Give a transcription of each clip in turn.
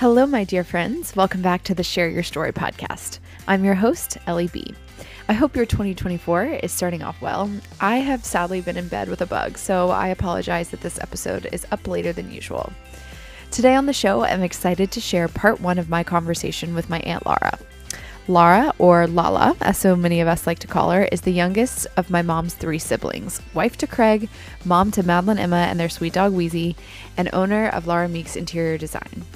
Hello, my dear friends. Welcome back to the Share Your Story podcast. I'm your host, Ellie B. I hope your 2024 is starting off well. I have sadly been in bed with a bug, so I apologize that this episode is up later than usual. Today on the show, I'm excited to share part one of my conversation with my Aunt Laura. Laura, or Lala, as so many of us like to call her, is the youngest of my mom's three siblings wife to Craig, mom to Madeline Emma and their sweet dog Weezie, and owner of Laura Meeks Interior Design.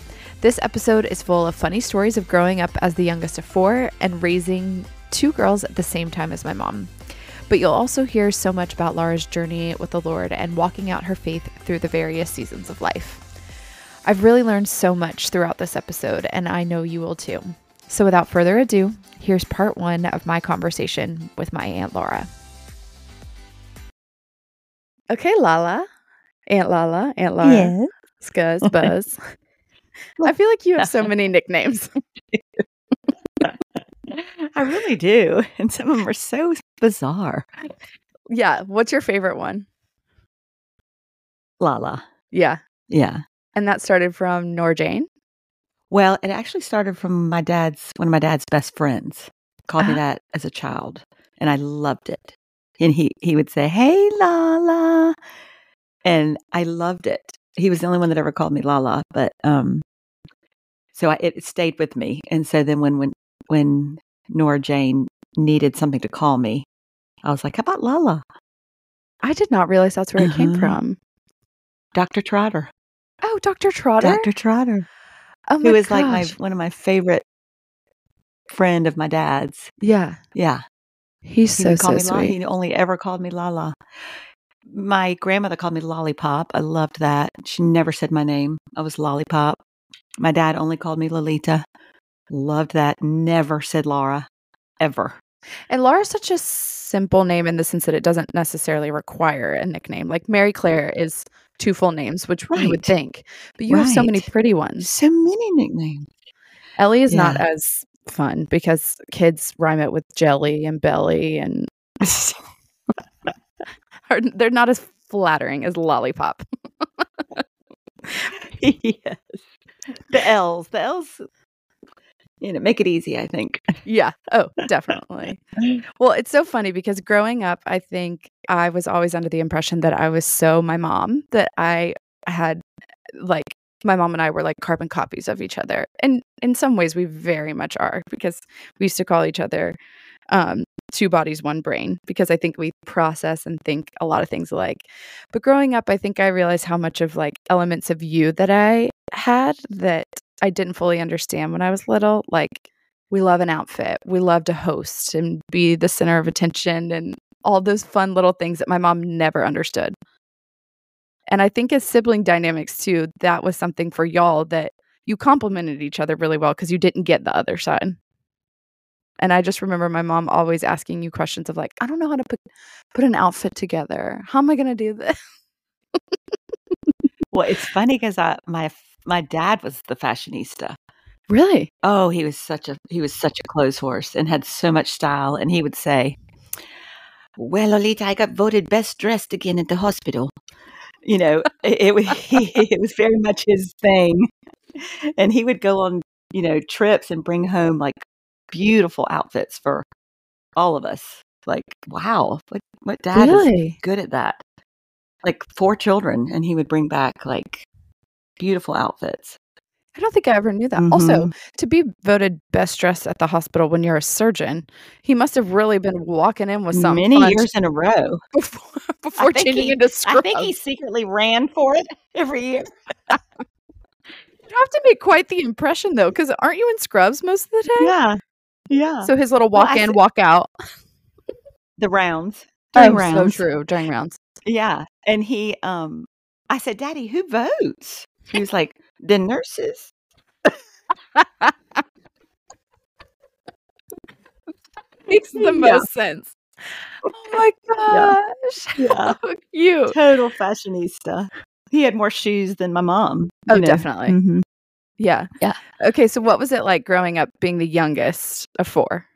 This episode is full of funny stories of growing up as the youngest of four and raising two girls at the same time as my mom. But you'll also hear so much about Laura's journey with the Lord and walking out her faith through the various seasons of life. I've really learned so much throughout this episode, and I know you will too. So, without further ado, here's part one of my conversation with my Aunt Laura. Okay, Lala. Aunt Lala, Aunt Laura, Yes. Scuzz, Buzz. I feel like you have so many nicknames. I really do. And some of them are so bizarre. Yeah. What's your favorite one? Lala. Yeah. Yeah. And that started from Nora Jane. Well, it actually started from my dad's, one of my dad's best friends called Ah. me that as a child. And I loved it. And he, he would say, Hey, Lala. And I loved it. He was the only one that ever called me Lala. But, um, so I, it stayed with me. And so then when, when, when Nora Jane needed something to call me, I was like, How about Lala? I did not realize that's where it came Uh-huh. from. Dr. Trotter. Oh, Dr. Trotter. Dr. Trotter. oh my who is like my one of my favorite friend of my dad's. Yeah. Yeah, He's he so, so Lala. sweet. He only ever called me Lala. My grandmother called me Lollipop. I loved that. She never said my name. I was Lollipop. My dad only called me Lolita. Loved that. Never said Laura, ever. And Laura's such a simple name in the sense that it doesn't necessarily require a nickname. Like Mary Claire is two full names, which you would think, but you have so many pretty ones. So many nicknames. Ellie is not as fun because kids rhyme it with jelly and belly, and are, they're not as flattering as lollipop. yes, the L's. The L's. You know, make it easy. I think. Yeah. Oh, definitely. Well, it's so funny because growing up, I think I was always under the impression that I was so my mom that I had like my mom and I were like carbon copies of each other. And in some ways we very much are because we used to call each other um two bodies one brain because I think we process and think a lot of things alike. But growing up, I think I realized how much of like elements of you that I had that I didn't fully understand when I was little, like we love an outfit. We love to host and be the center of attention and all those fun little things that my mom never understood. And I think as sibling dynamics too, that was something for y'all that you complemented each other really well because you didn't get the other side. And I just remember my mom always asking you questions of like, I don't know how to put put an outfit together. How am I going to do this? Well, it's funny because my my dad was the fashionista. Really? Oh, he was such a he was such a clothes horse and had so much style. And he would say, "Well, Lolita, I got voted best dressed again at the hospital." You know, it, it was he, it was very much his thing. And he would go on, you know, trips and bring home like beautiful outfits for all of us. Like, wow, what what dad is good at that? Like four children, and he would bring back like beautiful outfits. I don't think I ever knew that. Also, Mhm. to be voted best dressed at the hospital when you're a surgeon, he must have really been walking in with some many years in a row. before, before changing he- into I think he secretly ran for it every year. You have to make quite the impression though, because aren't you in scrubs most of the day? Yeah, yeah. So his little walk I in, walk out. the rounds, during Oh, rounds. so true during rounds. Yeah, and he, um, I said, "Daddy, who votes?" He was like, "The nurses." Makes the Yeah. most sense. Oh my gosh, Yeah. how cute. Total fashionista. He had more shoes than my mom. Oh, you know. definitely. Mhm. Yeah, Yeah. Okay, so what was it like growing up being the youngest of four?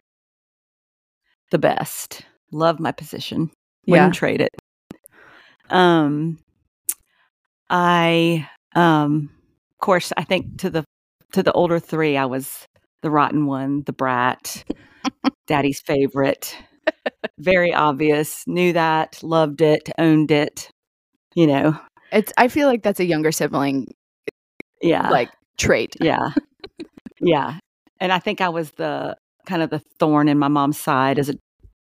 The best. Love my position. Yeah. Wouldn't trade it. Um, I, um, of course, I think to the to the older three, I was the rotten one, the brat, daddy's favorite. Very obvious. Knew that, loved it, owned it. You know. It's I feel like that's a younger sibling Yeah. like trait. yeah. yeah. And I think I was the kind of the thorn in my mom's side as a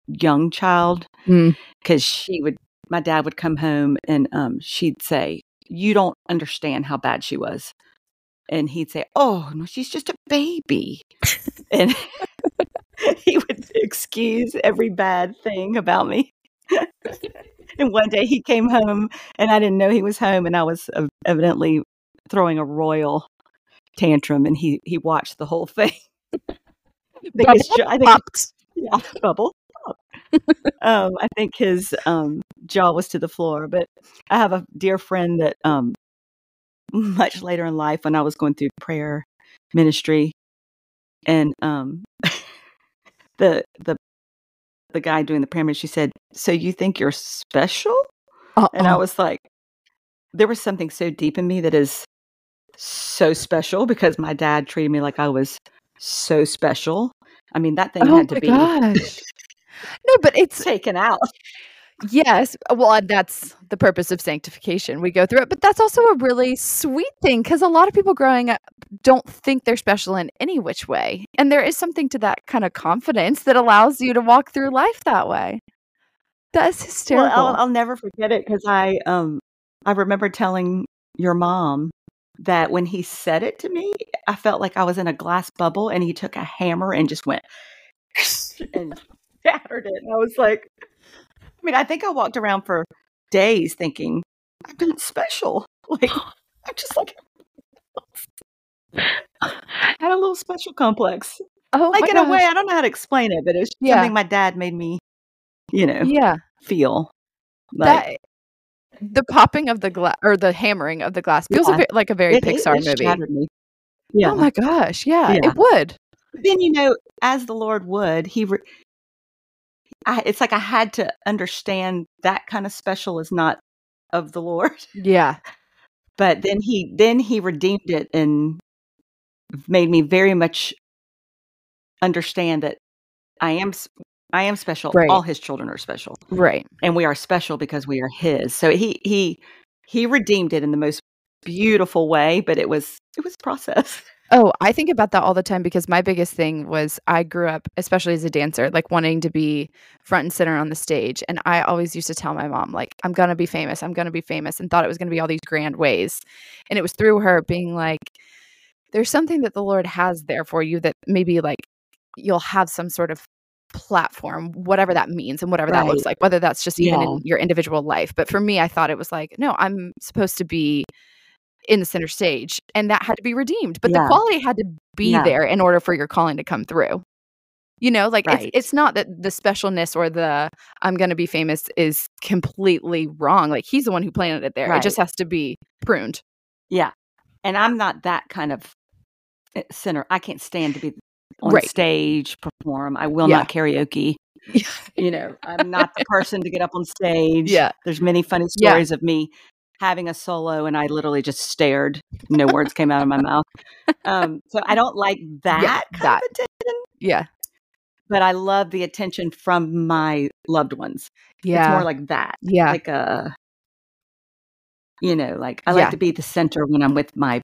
young child Mm. because she would my dad would come home and um she'd say you don't understand how bad she was and he'd say oh no she's just a baby and he would excuse every bad thing about me and one day he came home and i didn't know he was home and i was evidently throwing a royal tantrum and he he watched the whole thing I think his Bubble jaw- I think popped. yeah, bubble. um, I think his um, jaw was to the floor. But I have a dear friend that um, much later in life, when I was going through prayer ministry, and um, the the the guy doing the prayer ministry said, "So you think you're special?" And I Uh-uh. was like, there was something so deep in me that is so special because my dad treated me like I was so special. I mean, that thing Oh had to my be gosh. No, but it's taken out. yes. Well, that's the purpose of sanctification. We go through it, but that's also a really sweet thing because a lot of people growing up don't think they're special in any which way. And there is something to that kind of confidence that allows you to walk through life that way. That's hysterical. Well, I'll, I'll never forget it because I um I remember telling your mom that when he said it to me, I felt like I was in a glass bubble, and he took a hammer and just went and shattered it. And I was like, I mean, I think I walked around for days thinking I'm doing special. Like I'm just like I had a little special complex. oh like in a way. I don't know how to explain it, but it was Yeah. something my dad made me, you know, Yeah. feel like That the popping of the glass or the hammering of the glass feels a bit like a very it, it, Pixar it movie. me. Oh yeah. Oh my gosh. Yeah, Yeah. it would. But then you know, as the Lord would, he. Re- I, it's like I had to understand that kind of special is not of the Lord. Yeah. But then he then he redeemed it and made me very much understand that I am I am special. Right. All his children are special, Right. and we are special because we are his. So he he he redeemed it in the most beautiful way. But it was it was process. Oh, I think about that all the time because my biggest thing was I grew up, especially as a dancer, like wanting to be front and center on the stage. And I always used to tell my mom, like, I'm going to be famous. I'm going to be famous. And thought it was going to be all these grand ways. And it was through her being like, there's something that the Lord has there for you that maybe like you'll have some sort of platform, whatever that means and whatever that looks like, whether that's just even Yeah. in your individual life. But for me, I thought it was like, no, I'm supposed to be in the center stage and that had to be redeemed but the quality had to be Yeah. there in order for your calling to come through you know like Right. it's it's not that the specialness or the i'm going to be famous is completely wrong like he's the one who planted it there it just has to be pruned Yeah. And I'm not that kind of uh, center. I can't stand to be on Right. stage, perform. I will Yeah. not karaoke. You know, I'm not the person to get up on stage. yeah There's many funny Yeah. stories of me having a solo and I literally just stared. No words came out of my mouth. Um, so I don't like that kind that. yeah but I love the attention from my loved ones. Yeah. It's more like that. yeah Like a you know, like I Yeah. like to be the center when I'm with my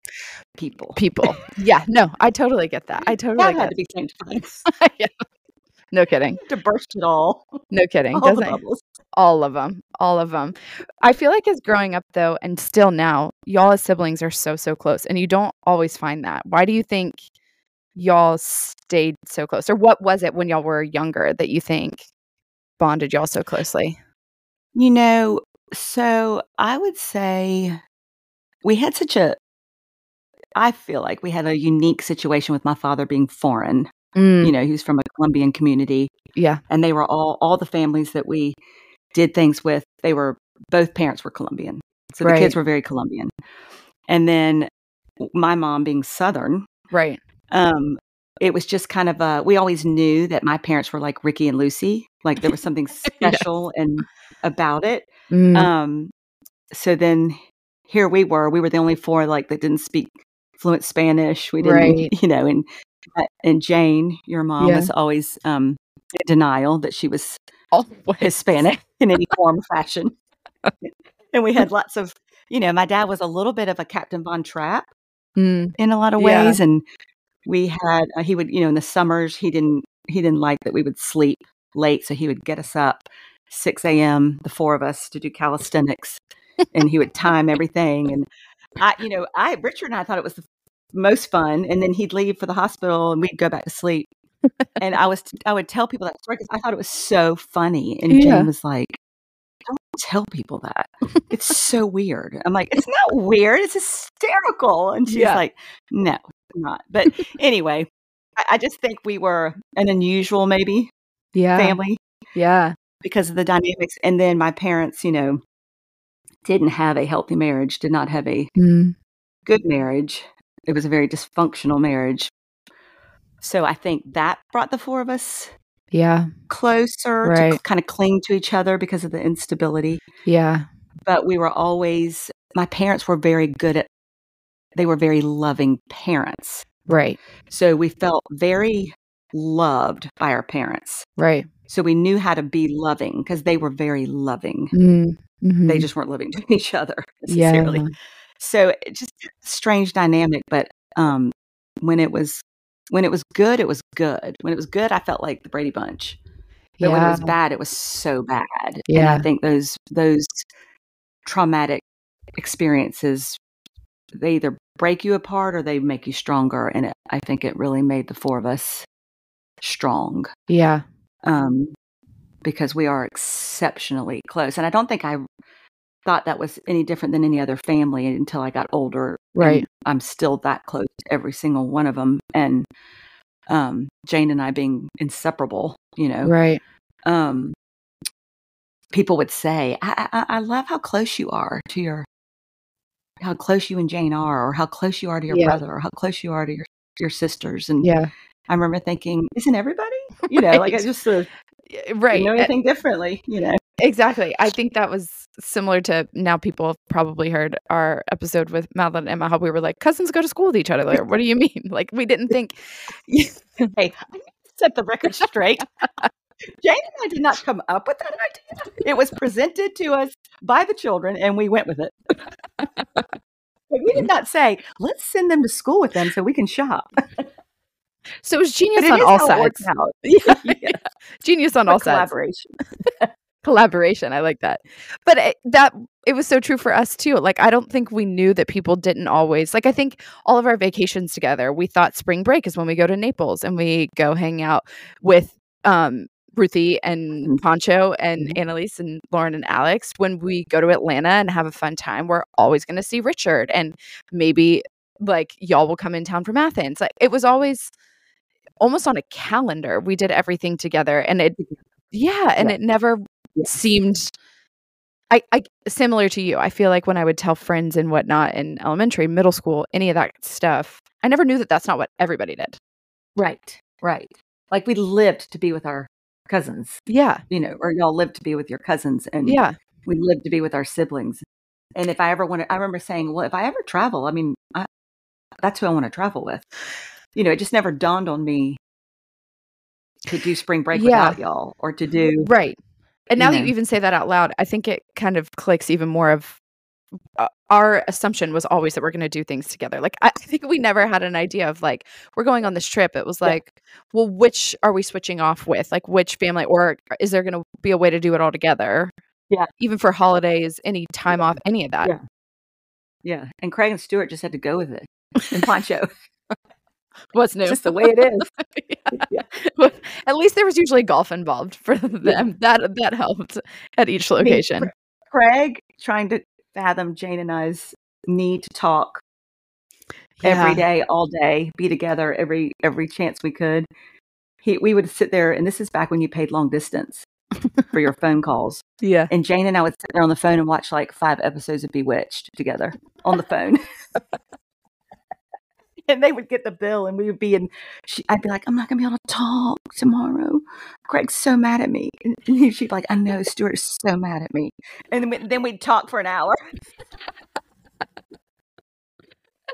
people. people yeah no i totally get that i totally That had to be sanctified yeah. no kidding to burst it all. no kidding All doesn't. All of them. All of them. I feel like as growing up though and still now, y'all as siblings are so so close and you don't always find that. Why do you think y'all stayed so close? Or what was it when y'all were younger that you think bonded y'all so closely? You know, so I would say we had such a I feel like we had a unique situation with my father being foreign. Mm, You know, he was from a Colombian community yeah. and they were all all the families that we did things with, they were both parents were Colombian. So the kids were very Colombian. And then my mom being southern, Right. um it was just kind of a we always knew that my parents were like Ricky and Lucy, like there was something special and about it. Mm, Um so then here we were, we were the only four like that didn't speak fluent Spanish. We didn't, Right. you know, and uh, and Jane, your mom, Yeah. was always um, in denial that she was Always. Hispanic in any form or fashion. and we had lots of, you know, my dad was a little bit of a Captain Von Trapp Mm, in a lot of Yeah. ways, and we had uh, he would, you know, in the summers he didn't he didn't like that we would sleep late, so he would get us up six a.m. the four of us to do calisthenics, and he would time everything. And I, you know, I Richard and I thought it was the most fun, and then he'd leave for the hospital, and we'd go back to sleep. and I was I would tell people that story because I thought it was so funny, and Yeah. Jane was like. Don't tell people that. It's so weird. I'm like, it's not weird. It's hysterical. And she's Yeah. like, no, not. But anyway, I, I just think we were an unusual, maybe, yeah. family Yeah. Because of the dynamics. And then my parents, you know, didn't have a healthy marriage, did not have a Mm, good marriage. It was a very dysfunctional marriage. So I think that brought the four of us yeah. closer to kind of cling to each other because of the instability. Yeah. But we were always, my parents were very good at, they were very loving parents. Right. So we felt very loved by our parents. Right. So we knew how to be loving because they were very loving. Mm, mhm. They just weren't loving to each other yeah. necessarily. So it just strange dynamic. But um, when it was when it was good, it was good. When it was good, I felt like the Brady Bunch. But when it was bad, it was so bad. And Yeah. I think those those traumatic experiences they either break you apart or they make you stronger. And it, I think it really made the four of us strong Yeah. Um, because we are exceptionally close. And I don't think I thought that was any different than any other family until I got older. Right. I'm still that close to every single one of them. And um, Jane and I being inseparable, you know, Right. um, people would say, I, I, I love how close you are to your, how close you and Jane are, or how close you are to your Yeah. brother, or how close you are to your, your sisters. And Yeah. I remember thinking, isn't everybody? You know, like I just uh, Right. didn't know Uh, anything differently, you know. Exactly. I think that was similar to now people have probably heard our episode with Madeline and Emma, how we were like, cousins go to school with each other. Like, what do you mean? Like, we didn't think. Hey, I set the record straight. Jane and I did not come up with that idea. It was presented to us by the children, and we went with it. But we did not say, let's send them to school with them so we can shop. So it was genius on all how it works sides. Yeah. Yeah. Genius on But all sides. collaboration. Collaboration. I like that. But it, that it was so true for us too. Like, I don't think we knew that people didn't always like. I think all of our vacations together, we thought spring break is when we go to Naples and we go hang out with um Ruthie and Mhm. Pancho and Mhm. Annalise and Lauren and Alex. When we go to Atlanta and have a fun time, we're always going to see Richard and maybe like y'all will come in town from Athens. Like it was always almost on a calendar. We did everything together and it yeah, and Right. it never Yes. seemed I, I similar to you. I feel like when I would tell friends and whatnot in elementary, middle school, any of that stuff, I never knew that that's not what everybody did. Right, right. Like we lived to be with our cousins, Yeah, you know, or y'all lived to be with your cousins, and yeah, we lived to be with our siblings. And if I ever wanted, I remember saying, well, if I ever travel, I mean, I, that's who I want to travel with. You know, it just never dawned on me to do spring break Yeah. without y'all or to do, right. And you now that know. you even say that out loud, I think it kind of clicks even more of uh, our assumption was always that we're going to do things together. Like I, I think we never had an idea of like we're going on this trip. It was Yeah. like, well, which are we switching off with? Like which family, or is there going to be a way to do it all together? Yeah. even for holidays, any time off, any of that. Yeah. yeah. And Craig and Stewart just had to go with it. And Pancho, What's new? it's just the way it is. Yeah. Yeah. At least there was usually golf involved for them. That that helped at each location. Craig trying to fathom Jane and I's need to talk every Yeah. day, all day, be together every every chance we could. He, we would sit there, and this is back when you paid long distance for your phone calls. Yeah. And Jane and I would sit there on the phone and watch like five episodes of Bewitched together on the phone. and they would get the bill, and we would be in. She, I'd be like, "I'm not gonna be able to talk tomorrow. Craig's so mad at me." And she'd be like, "I know Stuart is so mad at me." And then, we, then we'd talk for an hour.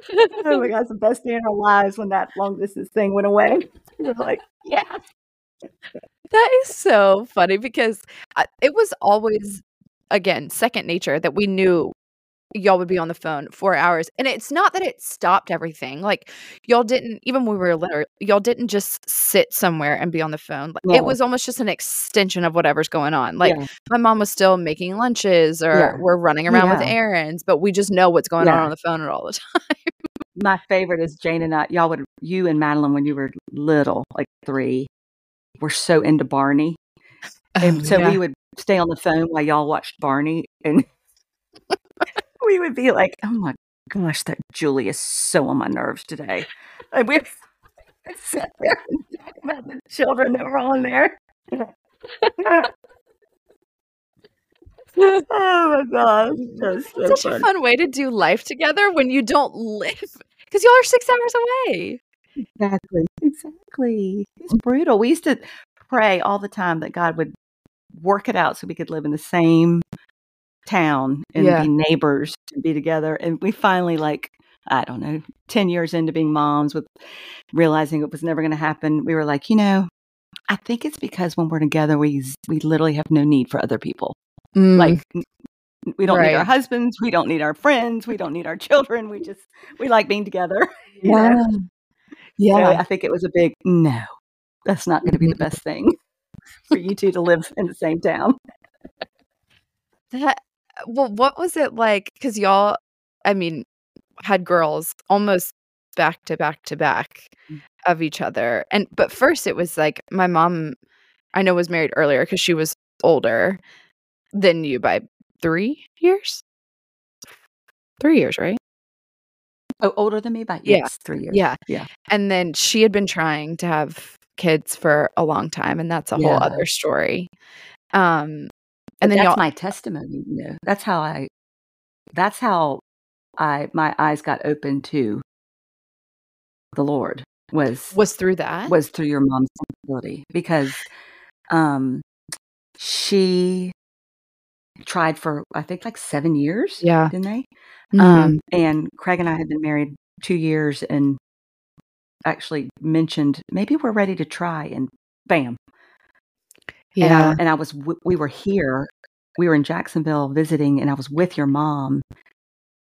oh my God, the best day in our lives when that long distance thing went away. We were like, yeah. That is so funny because uh, it was always, again, second nature that we knew y'all would be on the phone four hours. And it's not that it stopped everything. Like y'all didn't, even when we were little, y'all didn't just sit somewhere and be on the phone. Like. It was almost just an extension of whatever's going on. Like Yeah. my mom was still making lunches or Yeah. we're running around with errands, but we just know what's going on on the phone all the time. My favorite is Jane and I. Y'all would, you and Madeline, when you were little, like three, were so into Barney. Oh, and so Oh, we would stay on the phone while y'all watched Barney, and we would be like, "Oh my gosh, that Julie is so on my nerves today." And we sit there and talk about the children that were on there. oh my gosh, that's so Such a fun way to do life together when you don't live because y'all are six hours away. Exactly, exactly. It's brutal. We used to pray all the time that God would work it out so we could live in the same town and Yeah. be neighbors and be together. And we finally, like, I don't know, 10 years into being moms with realizing it was never going to happen, we were like, you know, I think it's because when we're together, we we literally have no need for other people. Like, we don't need our husbands, we don't need our friends, we don't need our children. We just we like being together. you know? So yeah. I think it was a big no. That's not going to be the Mhm. best thing for you two to live in the same town. That well, what was it like? Because y'all, I mean, had girls almost back to back to back Mm. of each other, and but first it was like my mom, I know was married earlier because she was older than you by three years. Three years, right? Oh, older than me by Yeah. yes, three years. Yeah. Yeah. And then she had been trying to have kids for a long time, and that's a whole other story. Um, But and then that's my testimony. You know, that's how I. That's how I my eyes got open to the Lord was was through that. was through your mom's ability because um she tried for I think like seven years. Yeah. didn't they? Mhm. Um, and Craig and I had been married two years and actually mentioned maybe we're ready to try, and bam. And yeah. I, and I was, we were here, we were in Jacksonville visiting, and I was with your mom,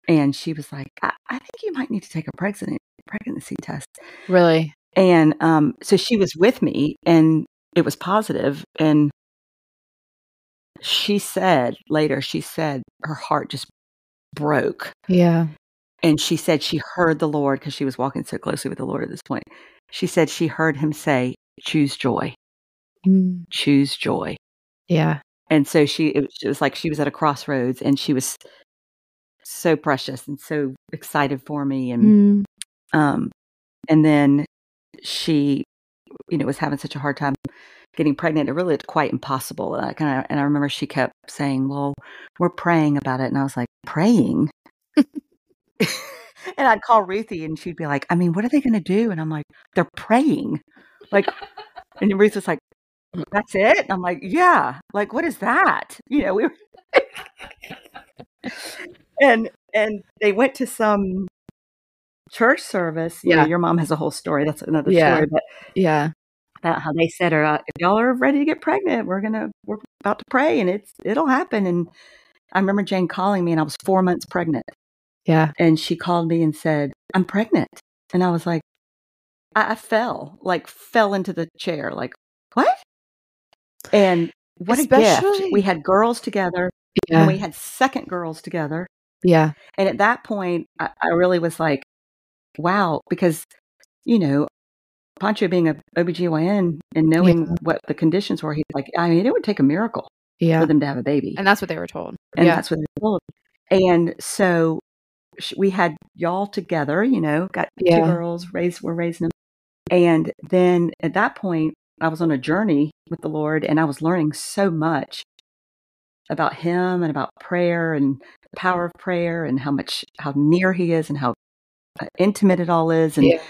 and she was like, I, I think you might need to take a pregnancy pregnancy test. Really. And um, so she was with me, and it was positive, and she said later, she said her heart just broke Yeah. and she said she heard the Lord because she was walking so closely with the Lord at this point. She said she heard him say, "Choose joy, Mm, choose joy." Yeah. And so she, it was, it was like she was at a crossroads, and she was so precious and so excited for me, and Mm, um, and then she, you know, was having such a hard time getting pregnant. It really looked quite impossible. And I kind of, and I remember she kept saying, "Well, we're praying about it," and I was like, "Praying." and I'd call Ruthie and she'd be like, I mean, what are they going to do? And I'm like, they're praying. Like, and Ruth was like, that's it? I'm like, yeah. Like, what is that? You know, we were, and, and they went to some church service. You know, Yeah. your mom has a whole story. That's another Yeah. story, but Yeah. about how they said her, uh, if y'all are ready to get pregnant, we're going to, we're about to pray and it's, it'll happen. And I remember Jane calling me and I was four months pregnant Yeah. and she called me and said, I'm pregnant. And I was like, I, I fell, like fell into the chair, like, what? And what a gift. We had girls together Yeah. and we had second girls together. yeah. And at that point, I, I really was like, wow, because, you know, Pancho being a OBGYN and knowing Yeah. what the conditions were, he's like, I mean, it would take a miracle Yeah. for them to have a baby. And that's what they were told. and yeah. that's what they told. And so we had y'all together, you know, got Yeah. two girls, raised, we're raising them. And then at that point, I was on a journey with the Lord and I was learning so much about Him and about prayer and the power of prayer and how much, how near He is and how uh, intimate it all is. And, Yeah.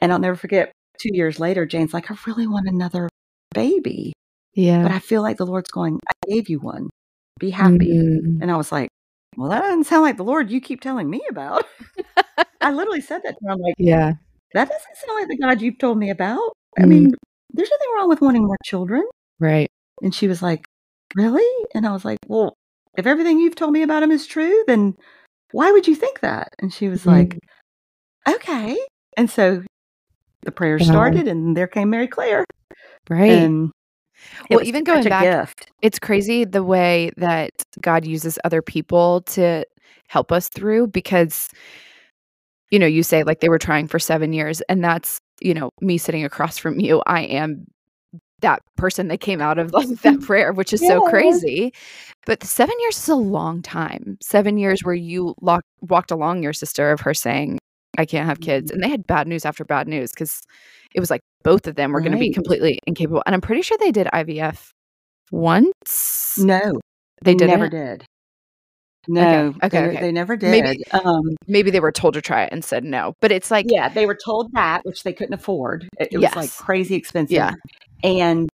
and I'll never forget two years later, Jane's like, I really want another baby, Yeah. but I feel like the Lord's going, I gave you one. Be happy. Mhm. And I was like, well, that doesn't sound like the Lord you keep telling me about. I literally said that to her. I'm like, Yeah. that doesn't sound like the God you've told me about. I Mhm. mean, there's nothing wrong with wanting more children. Right. And she was like, Really? And I was like, Well, if everything you've told me about him is true, then why would you think that? And she was like, mm. Okay. And so the prayer Wow. started, and there came Mary Claire. Right. And Well, even going back, gift. it's crazy the way that God uses other people to help us through because you know, you say like they were trying for 7 years and that's, you know, me sitting across from you. I am that person that came out of like that prayer, which is so crazy. But 7 years is a long time. 7 years where you lock, walked along your sister of her saying, I can't have kids. Mm-hmm. And they had bad news after bad news because it was like both of them were going to be completely incapable. And I'm pretty sure they did IVF once. No, They did never did. No, okay, they, okay. they never did. Maybe- um, Maybe they were told to try it and said no. But it's like, yeah, they were told that, which they couldn't afford. It, it was like crazy expensive. Yeah. and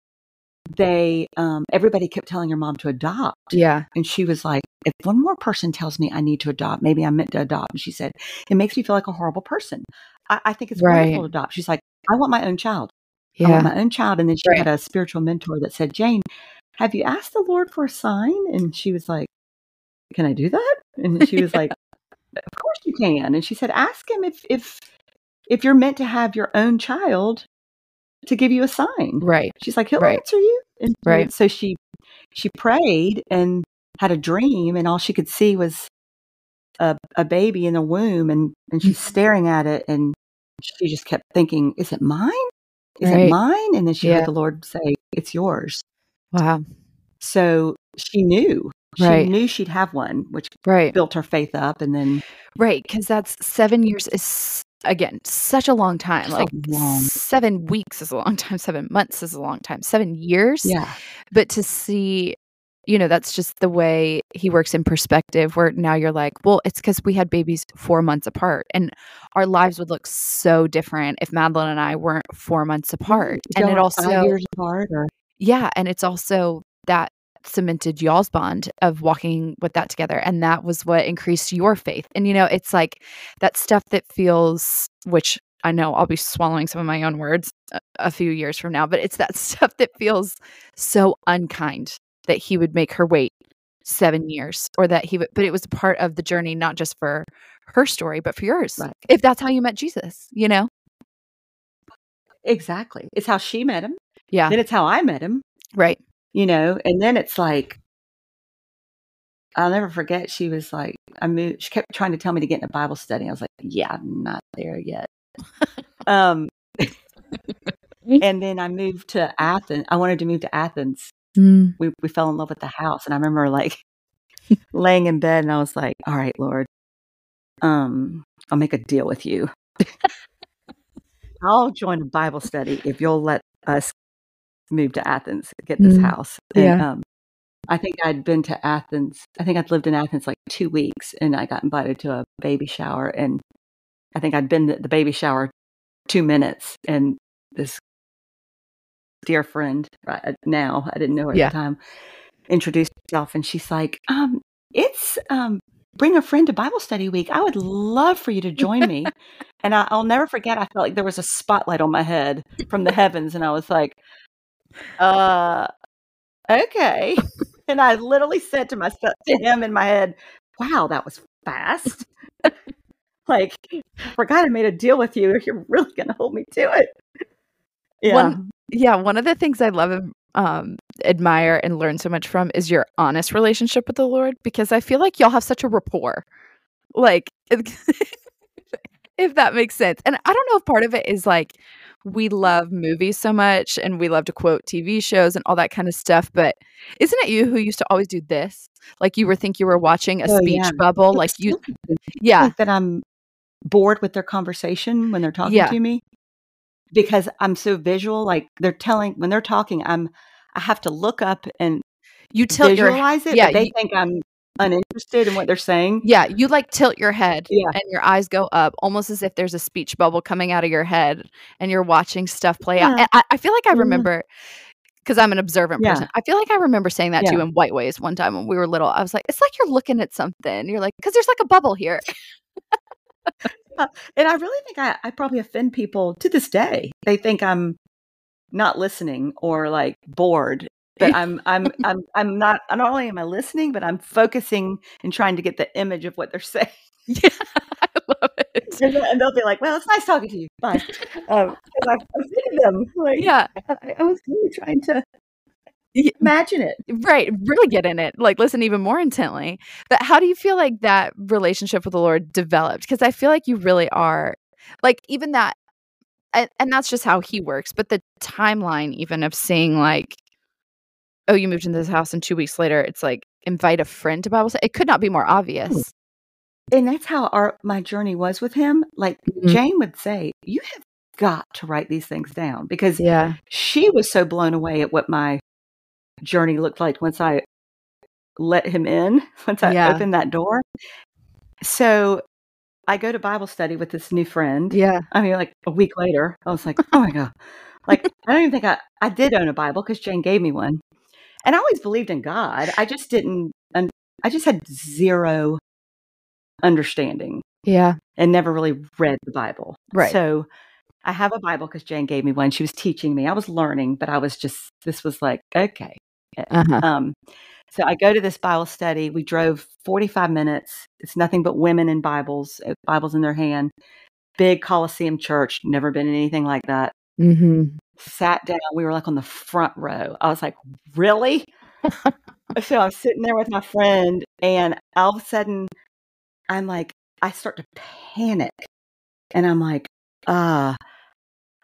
they, um, everybody kept telling your mom to adopt, yeah, and she was like, "If one more person tells me I need to adopt, maybe I'm meant to adopt." And she said, "It makes me feel like a horrible person. I, I think it's Right. wonderful to adopt." She's like, "I want my own child. I want yeah, my own child." And then she Right. had a spiritual mentor that said, "Jane, have you asked the Lord for a sign?" And she was like, "Can I do that?" And she was like, "Of course you can." And she said, "Ask him if if if you're meant to have your own child to give you a sign." right. She's like, "He'll Right. answer you." And Right. So she she prayed and had a dream, and all she could see was a a baby in the womb, and and she's Mhm. staring at it, and she just kept thinking, "Is it mine? Is Right. it mine?" And then she Yeah. heard the Lord say, "It's yours." Wow. So she knew. She Right. knew she'd have one, which Right. built her faith up, and then Right. Because that's seven years is, again, such a long time. Like long. seven weeks is a long time. Seven months is a long time. Seven years. yeah, But to see, you know, that's just the way he works in perspective, where now you're like, well, it's because we had babies four months apart. And our lives would look so different if Madeline and I weren't four months apart. And it also, five years apart, or yeah. And it's also that cemented y'all's bond of walking with that together. And that was what increased your faith. And, you know, it's like that stuff that feels, which I know I'll be swallowing some of my own words a, a few years from now, but it's that stuff that feels so unkind that he would make her wait seven years or that he would, but it was a part of the journey, not just for her story, but for yours. Right. If that's how you met Jesus, you know? exactly, it's how she met him. Yeah. Then it's how I met him. Right. You know and then it's like i'll never forget she was like i moved she kept trying to tell me to get in a bible study. I was like yeah i'm not there yet. Um and then i moved to athens i wanted to move to athens. Mm. we, we fell in love with the house and i remember like laying in bed and i was like all right lord um i'll make a deal with you. I'll join a bible study if you'll let us move to athens to get this Mm. house and Yeah. um i think i'd been to athens i think i'd lived in athens like two weeks and i got invited to a baby shower and i think i'd been at the baby shower two minutes and this dear friend right now i didn't know her Yeah. at the time introduced herself and she's like um it's um bring a friend to bible study week i would love for you to join me and I, i'll never forget i felt like there was a spotlight on my head from the heavens and i was like uh okay. And i literally said to myself to him in my head wow that was fast. Like I forgot i made a deal with you. You're really gonna hold me to it. Yeah One- Yeah, one of the things I love and um, admire and learn so much from is your honest relationship with the Lord because I feel like y'all have such a rapport. Like, if that makes sense. And I don't know if part of it is like we love movies so much and we love to quote TV shows and all that kind of stuff. But isn't it you who used to always do this? Like you were think you were watching a Oh, speech yeah. bubble. Like you, yeah, that I'm bored with their conversation when they're talking Yeah. to me because I'm so visual. Like they're telling when they're talking, I'm I have to look up and you your visualize it. yeah, but they you- think I'm uninterested in what they're saying. Yeah, you like tilt your head Yeah. and your eyes go up almost as if there's a speech bubble coming out of your head and you're watching stuff play out. And I, I feel like I remember because I'm an observant Yeah. person. I feel like I remember saying that to you in White Ways one time when we were little. I was like, it's like you're looking at something. You're like, because there's like a bubble here. Uh, and I really think I, I probably offend people to this day. They think I'm not listening or like bored. But I'm I'm I'm I'm not not only am I listening, but I'm focusing and trying to get the image of what they're saying. Yeah, I love it. And they'll- and they'll be like, "Well, it's nice talking to you. Bye." Um, 'cause I've offended them. Like, Yeah, I, I was really trying to imagine it. right. Really get in it. Like listen even more intently. But how do you feel like that relationship with the Lord developed? Because I feel like you really are like even that and, and that's just how he works, but the timeline even of seeing like, oh, you moved into this house and two weeks later it's like invite a friend to Bible study. It could not be more obvious. And that's how our my journey was with him. Like Mhm. Jane would say, "You have got to write these things down," because Yeah. she was so blown away at what my journey looked like once I let him in, once I Yeah. opened that door. So I go to Bible study with this new friend. Yeah. I mean, like a week later, I was like, oh my God. Like, I don't even think I, I did own a Bible because Jane gave me one. And I always believed in God. I just didn't, un- I just had zero understanding Yeah. and never really read the Bible. Right. So I have a Bible because Jane gave me one. She was teaching me. I was learning, but I was just, this was like, okay. Uh-huh. Um, so I go to this Bible study. We drove 45 minutes. It's nothing but women in Bibles, uh, Bibles in their hand. Big Coliseum church. Never been in anything like that. Mm-hmm. Sat down. We were like on the front row. I was like, really? so I'm sitting there with my friend, and all of a sudden, I'm like, I start to panic. And I'm like, uh,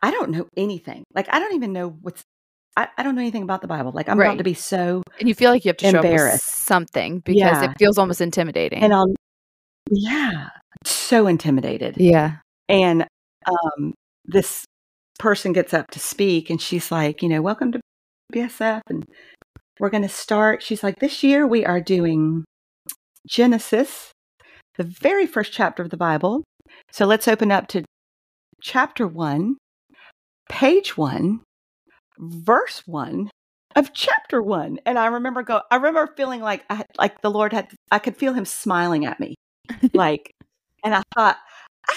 I don't know anything. Like, I don't even know what's, I, I don't know anything about the Bible. Like, I'm Right. about to be so And you feel like you have to show Embarrassed. something because Yeah. it feels almost intimidating. and I'm yeah, so intimidated. yeah. And um, this person gets up to speak, and she's like, you know, welcome to BSF, and we're going to start. She's like, this year we are doing Genesis, the very first chapter of the Bible. So let's open up to chapter one, page one, verse one of chapter one. And I remember go. I remember feeling like I had, like the Lord had. I could feel Him smiling at me, like, and I thought,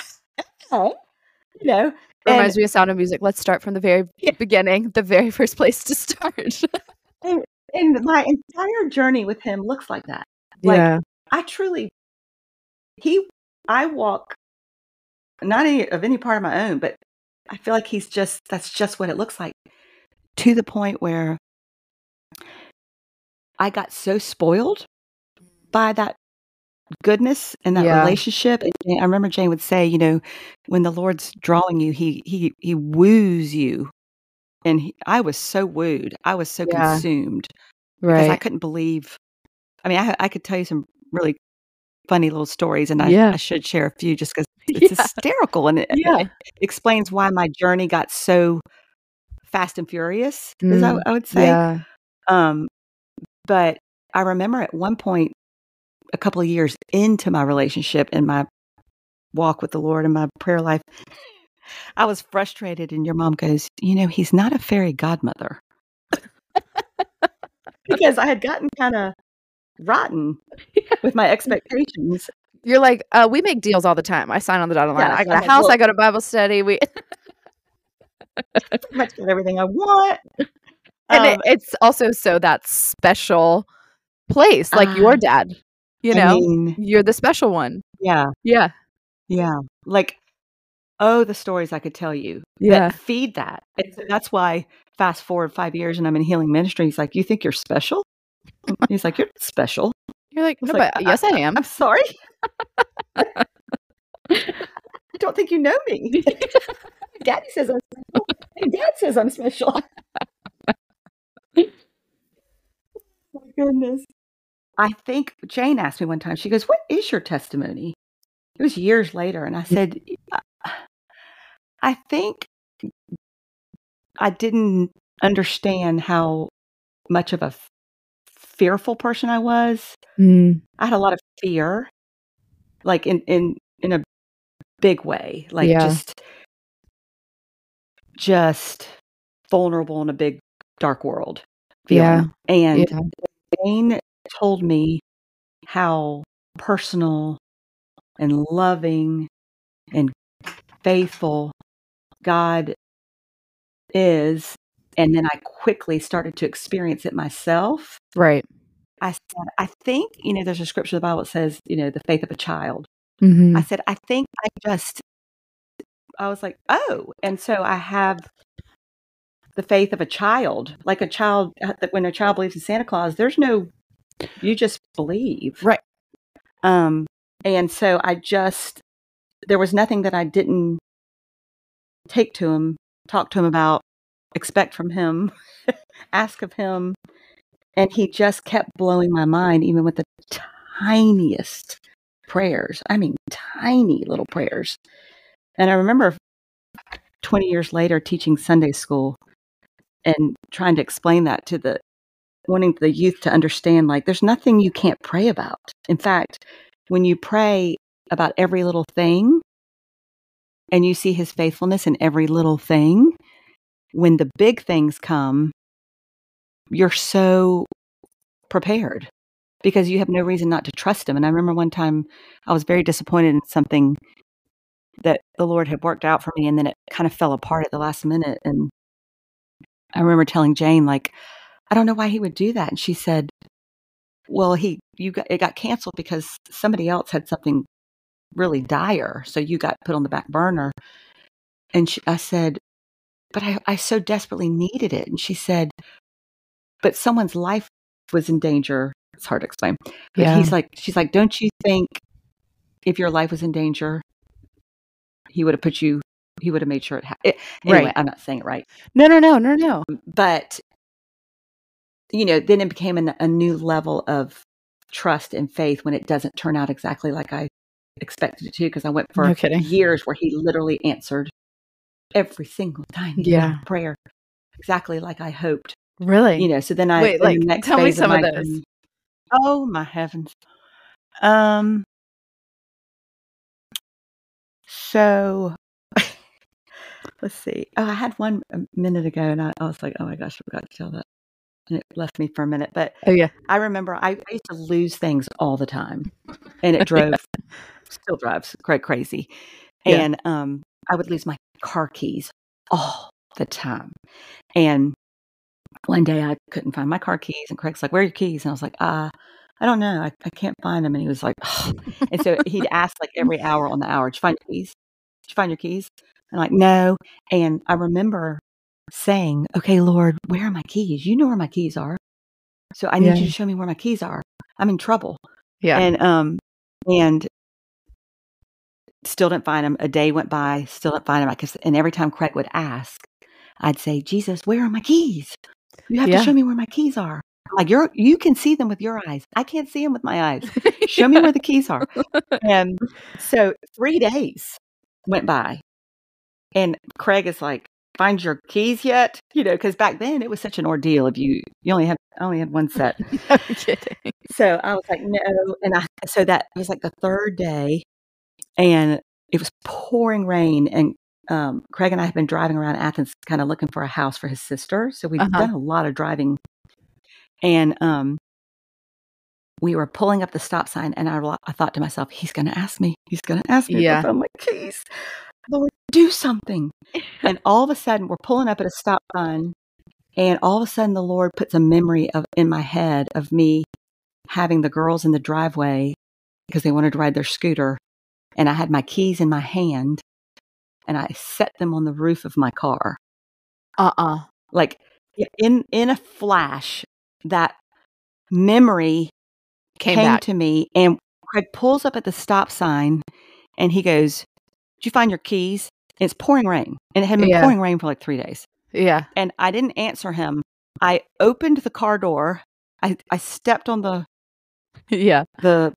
oh, you know, Reminds me of Sound of Music. Let's start from the very Yeah. beginning, the very first place to start. and my entire journey with Him looks like that. Like, I truly, he, I walk not any of any part of my own, but I feel like he's just, that's just what it looks like to the point where I got so spoiled by that goodness and that Yeah. relationship. And I remember Jane would say, you know, when the Lord's drawing you, he, he, he woos you. And he, I was so wooed. I was so Yeah. consumed because I couldn't believe. I mean, I, I could tell you some really funny little stories, and I, Yeah. I should share a few just because it's hysterical and it, Yeah. it explains why my journey got so fast and furious. Is I, Mm, I would say. Um, but I remember at one point, a couple of years into my relationship and my walk with the Lord and my prayer life, I was frustrated, and your mom goes, "You know, he's not a fairy godmother." because I had gotten kind of rotten with my expectations. You're like, uh, we make deals all the time. I sign on the dotted line. Yes, I got I'm a house. I go to Bible study. We Pretty much got everything I want. and it, Um, it's also so that special place, like your Ah, dad. You I know, mean, you're the special one. yeah, Yeah. yeah. Like, oh, the stories I could tell you Yeah. that feed that. And so that's why, fast forward five years and I'm in healing ministry. He's like, You think you're special? He's like, You're special. You're like, no, like, but yes, I am. I'm sorry. I don't think you know me. Daddy says I'm special. And dad says I'm special. Oh my goodness. I think Jane asked me one time, she goes, What is your testimony? It was years later. And I said, "I- I think I didn't understand how much of a f- fearful person I was. Mm, I had a lot of fear, like in in in a big way, like Yeah. just just vulnerable in a big dark world. Yeah. And yeah. Jane told me how personal and loving and faithful God is. And then I quickly started to experience it myself. Right. I said, I think, you know, there's a scripture in the Bible that says, you know, the faith of a child. Mm-hmm. I said, I think I just, I was like, oh. And so I have the faith of a child, like a child, uh, that when a child believes in Santa Claus, there's no, you just believe. Right. Um, and so I just, there was nothing that I didn't take to him, talk to him about, expect from him, ask of him. And he just kept blowing my mind, even with the tiniest prayers. I mean, tiny little prayers. And I remember 20 years later teaching Sunday school and trying to explain that to the wanting the youth to understand like there's nothing you can't pray about. In fact, when you pray about every little thing and you see his faithfulness in every little thing, when the big things come, you're so prepared because you have no reason not to trust him. And I remember one time I was very disappointed in something that the Lord had worked out for me and then it kind of fell apart at the last minute and I remember telling Jane like I don't know why he would do that and she said well he you got it got canceled because somebody else had something really dire so you got put on the back burner and she, I said but I, I so desperately needed it and she said but someone's life was in danger it's hard to explain but Yeah. he's like she's like don't you think if your life was in danger he would have put you he would have made sure it happened anyway Right. i'm not saying it right No, no, no, no, no. but you know then it became an, a new level of trust and faith when it doesn't turn out exactly like i expected it to because i went for No years where he literally answered every single tiny little Yeah. prayer exactly like i hoped Really? you know so then i Wait, the like, next tell me some of my those. oh my heavens um so let's see oh i had one a minute ago and I, I was like oh my gosh i forgot to tell that it left me for a minute but oh yeah. i remember i, I used to lose things all the time and it drove still drives quite crazy Yeah. and um i would lose my car keys all the time and one day I couldn't find my car keys, and Craig's like, "Where are your keys?" And I was like, "Uh, I don't know. I, I can't find them." And he was like, and so he'd ask like every hour on the hour, "Did you find your keys? Did you find your keys?" And I'm like, "No." And I remember saying, "Okay, Lord, where are my keys? You know where my keys are. So I need Yeah. you to show me where my keys are. I'm in trouble." Yeah. And um, and still didn't find them. A day went by, still didn't find them. I guess, and every time Craig would ask, I'd say, "Jesus, where are my keys? You have Yeah. to show me where my keys are." Like you're, you can see them with your eyes. I can't see them with my eyes. Show me where the keys are. And so three days went by, and Craig is like, "Find your keys yet?" You know, because back then it was such an ordeal. If you you only had I only had one set, no kidding. so I was like, no. And I, so that was like the third day and it was pouring rain. And um, Craig and I have been driving around Athens kind of looking for a house for his sister. So we've Uh-huh. done a lot of driving. And um, we were pulling up the stop sign and I, I thought to myself, he's going to ask me. He's going to ask me Yeah. if I found my keys. Lord, do something. and all of a sudden, we're pulling up at a stop sign. And all of a sudden, the Lord puts a memory of in my head of me having the girls in the driveway because they wanted to ride their scooter. And I had my keys in my hand and I set them on the roof of my car. Uh uh Like in, in a flash, that memory Came, came, to me. And Craig pulls up at the stop sign and he goes, Did you find your keys? It's pouring rain. And it had been Yeah. pouring rain for like three days. yeah. And I didn't answer him. I opened the car door. I, I stepped on the, Yeah. the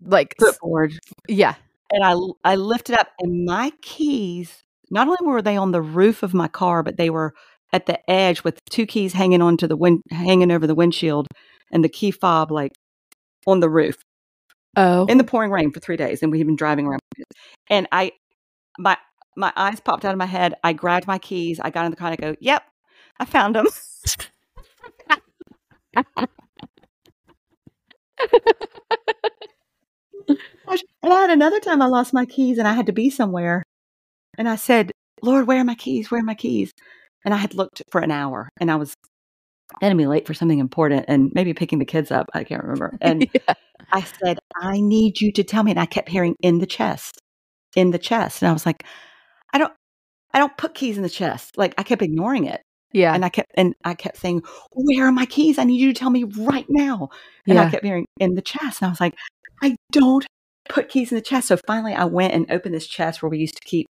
Like footboard yeah. and I I lifted up and my keys not only were they on the roof of my car but they were at the edge with two keys hanging onto the wind hanging over the windshield and the key fob like on the roof Oh. in the pouring rain for 3 days and we've been driving around and I my my eyes popped out of my head I grabbed my keys I got in the car and I go yep I found them and I had another time I lost my keys and I had to be somewhere. And I said, Lord, where are my keys? Where are my keys? And I had looked for an hour and I was going to be late for something important and maybe picking the kids up. I can't remember. And yeah. I said, I need you to tell me. And I kept hearing in the chest, in the chest. And I was like, I don't, I don't put keys in the chest. Like I kept ignoring it. Yeah. And I kept, and I kept saying, where are my keys? I need you to tell me right now. And I kept hearing in the chest. And I was like, I don't put keys in the chest. So finally I went and opened this chest where we used to keep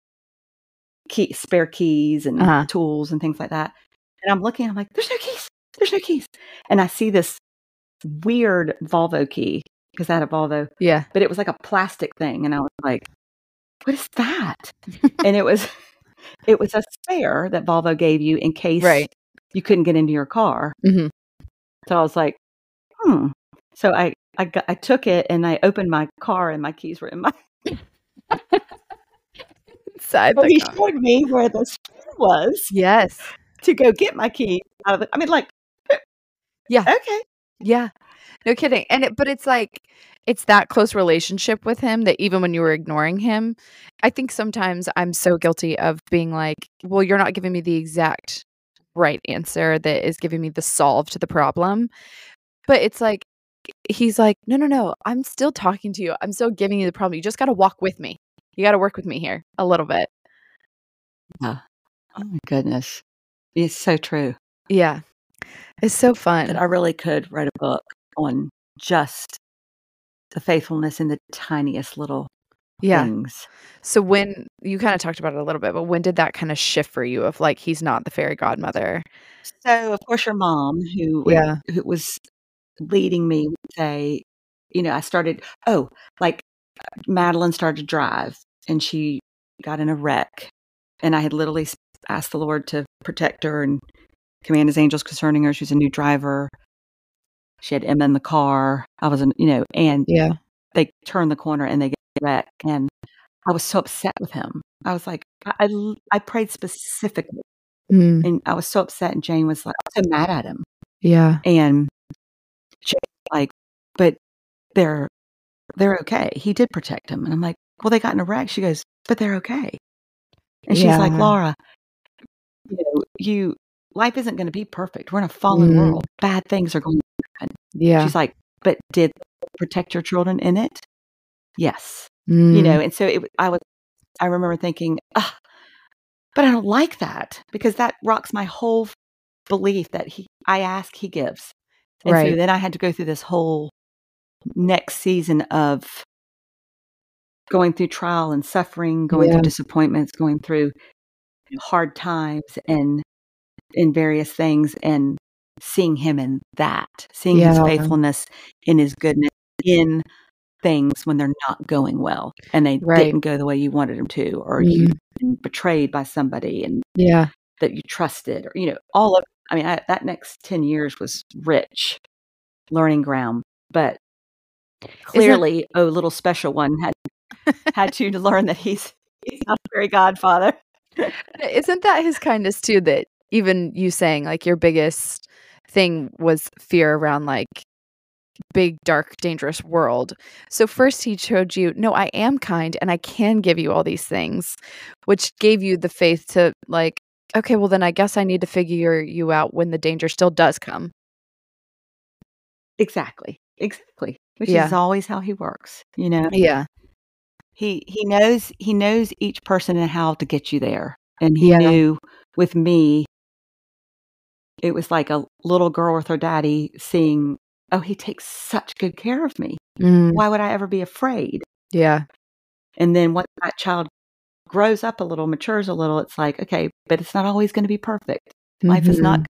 key, spare keys and Uh-huh. tools and things like that. And I'm looking, I'm like, there's no keys. There's no keys. And I see this weird Volvo key because I had a Volvo, Yeah. but it was like a plastic thing. And I was like, what is that? and it was, it was a spare that Volvo gave you in case Right. you couldn't get into your car. Mhm. So I was like, hmm. So I, I, got, I took it and I opened my car and my keys were in my. Inside So he car. showed me where the spare was Yes. to go get my key out of it. I mean, like, Yeah. okay, Yeah. No kidding. And it, but it's like it's that close relationship with him that even when you were ignoring him, I think sometimes I'm so guilty of being like, well, you're not giving me the exact right answer that is giving me the solve to the problem. But it's like he's like, "No, no, no. I'm still talking to you. I'm still giving you the problem. You just got to walk with me. You got to work with me here a little bit." Oh my goodness. It's so true. Yeah. It's so fun. I really could write a book on just the faithfulness in the tiniest little Yeah. things. So when you kind of talked about it a little bit, but when did that kind of shift for you of like he's not the fairy godmother? So, of course, your mom, who Yeah. who was leading me, would say, you know, I started. Oh, like Madeline started to drive, and she got in a wreck, and I had literally asked the Lord to protect her and command His angels concerning her. She was a new driver. She had Emma in the car. I was, in, you know, and Yeah. they turn the corner and they get wrecked, and I was so upset with him. I was like, I, I prayed specifically, Mm, and I was so upset. And Jane was like, I was so mad at him. yeah. And she was like, but they're they're okay. He did protect him. And I'm like, well, they got in a wreck. She goes, but they're okay. And she's like, Laura, you know, you life isn't going to be perfect. We're in a fallen Mm. world. Bad things are going. Yeah. She's like, but did protect your children in it? Yes. Mm, You know, and so it, I was, I remember thinking, ah, but I don't like that because that rocks my whole belief that he, I ask, he gives. And so Right. then I had to go through this whole next season of going through trial and suffering, going Yeah. through disappointments, going through hard times and in various things and seeing him in that, seeing his faithfulness in his goodness in things when they're not going well and they Right. didn't go the way you wanted them to, or Mhm. you've been betrayed by somebody and Yeah. that you trusted, or, you know, all of, I mean, I, that next 10 years was rich learning ground, but clearly, oh, little special one had, had to learn that he's, he's not a very godfather. Isn't that his kindness too? That even you saying like your biggest thing was fear around like big, dark, dangerous world. So first he showed you, no, I am kind and I can give you all these things, which gave you the faith to like, okay, well then I guess I need to figure you out when the danger still does come. Exactly. Exactly. Which Yeah. is always how he works. You know, Yeah. he, he knows, he knows each person and how to get you there. And he Yeah. knew with me, it was like a little girl with her daddy seeing, oh, he takes such good care of me. Mm, Why would I ever be afraid? yeah. And then once that child grows up a little, matures a little, it's like, okay, but it's not always going to be perfect. Life is not, Mhm.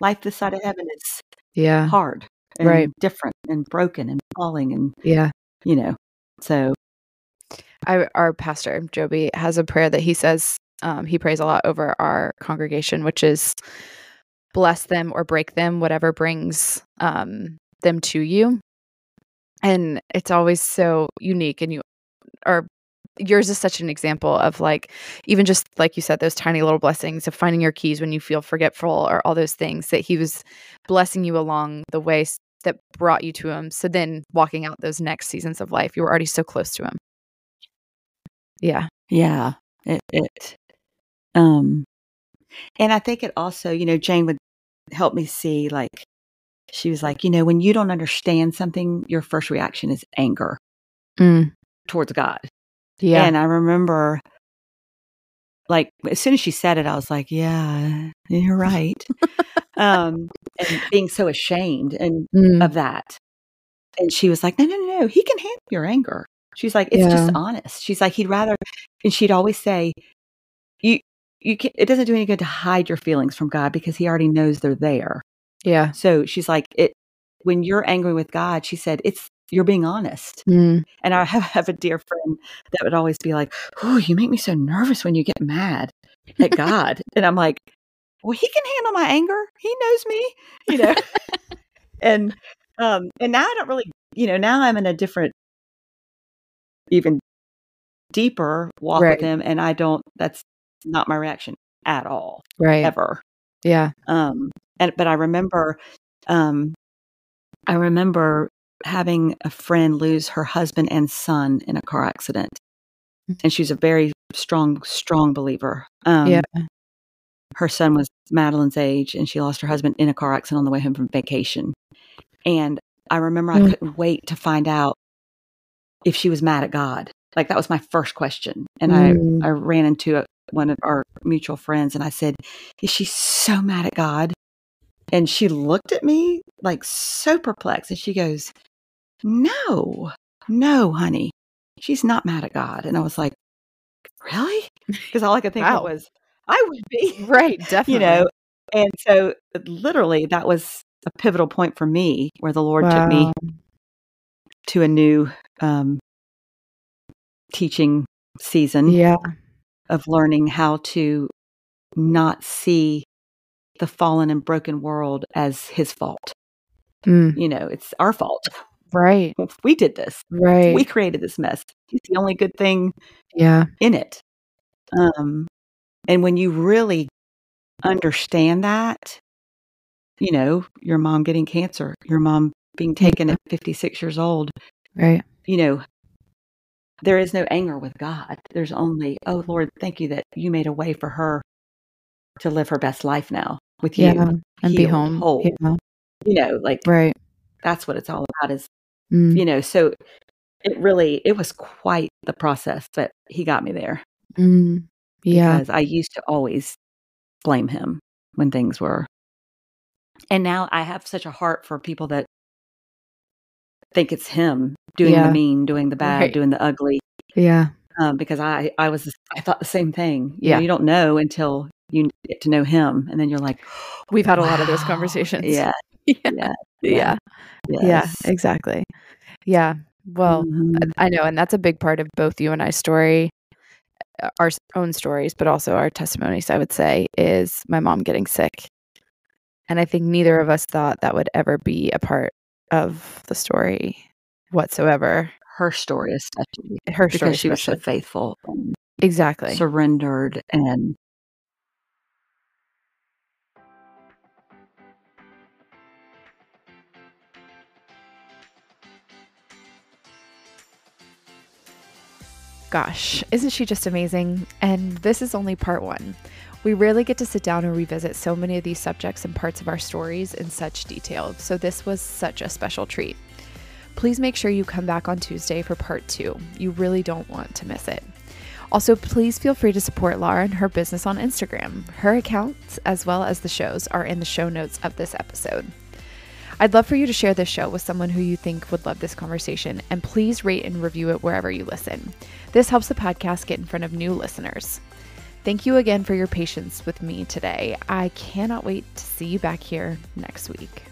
life this side of heaven is Yeah. hard and Right. different and broken and falling and, Yeah. you know, so I, our pastor Joby has a prayer that he says um, he prays a lot over our congregation, which is bless them or break them, whatever brings um, them to you. And it's always so unique, and you are yours is such an example of like even just like you said those tiny little blessings of finding your keys when you feel forgetful or all those things that he was blessing you along the way that brought you to him so then walking out those next seasons of life you were already so close to him Yeah. Yeah. It, it, um, and I think it also, you know, Jane would help me see like, she was like, you know, when you don't understand something, your first reaction is anger Mm. towards God. Yeah. And I remember, like, as soon as she said it, I was like, yeah, you're right. um, and being so ashamed and Mm. of that. And she was like, no, no, no, no, he can handle your anger. She's like, it's just honest. She's like, he'd rather, and she'd always say, you, you can, it doesn't do any good to hide your feelings from God because he already knows they're there. Yeah. So she's like, it, when you're angry with God, she said, it's, you're being honest. Mm. And I have, have a dear friend that would always be like, Oh, you make me so nervous when you get mad at God. and I'm like, Well, he can handle my anger. He knows me, you know. and um and now I don't really you know, now I'm in a different even deeper walk Right. with him and I don't that's not my reaction at all, Right. ever. Yeah. Um, and but I remember, um, I remember having a friend lose her husband and son in a car accident, Mm. and she's a very strong, strong believer. Um, Yeah. her son was Madeline's age, and she lost her husband in a car accident on the way home from vacation. And I remember I Mm. couldn't wait to find out if she was mad at God. Like that was my first question, and Mm. I I ran into a, one of our mutual friends, and I said, "Is she so mad at God?" And she looked at me like so perplexed, and she goes, "No, no, honey, she's not mad at God." And I was like, "Really?" Because all I could think Wow. of was, "I would be." Right. Definitely. you know and so literally that was a pivotal point for me where the lord took me to a new um, teaching season Yeah. Of learning how to not see the fallen and broken world as his fault Mm. you know it's our fault Right. we did this Right. we created this mess he's the only good thing yeah. in it um, and when you really understand that you know your mom getting cancer your mom being taken at 56 years old Right. you know there is no anger with god there's only oh lord thank you that you made a way for her to live her best life now with you Yeah. And be home. whole Yeah. you know like Right. that's what it's all about is Mm. you know so it really it was quite the process but he got me there Mm. Yeah. because I used to always blame him when things were. And now I have such a heart for people that think it's him doing Yeah. the mean, doing the bad, Right. doing the ugly. Yeah. Um, because I, I was, I thought the same thing. You Yeah. know, you don't know until you get to know him, and then you're like, We've had a lot of those conversations. Yeah, Yeah. yeah, Yeah. Yeah. Exactly. Yeah. Well, Mhm. I I know, and that's a big part of both you and I's story, uh, our own stories, but also our testimonies. I would say is my mom getting sick, and I think neither of us thought that would ever be a part of the story whatsoever. her story especially Her story, because she was so faithful, and exactly. surrendered, and Gosh, isn't she just amazing? And this is only part one. We rarely get to sit down and revisit so many of these subjects and parts of our stories in such detail, so this was such a special treat. Please make sure you come back on Tuesday for part two. You really don't want to miss it. Also, please feel free to support Laura and her business on Instagram. Her accounts, as well as the shows, are in the show notes of this episode. I'd love for you to share this show with someone who you think would love this conversation, and please rate and review it wherever you listen. This helps the podcast get in front of new listeners. Thank you again for your patience with me today. I cannot wait to see you back here next week.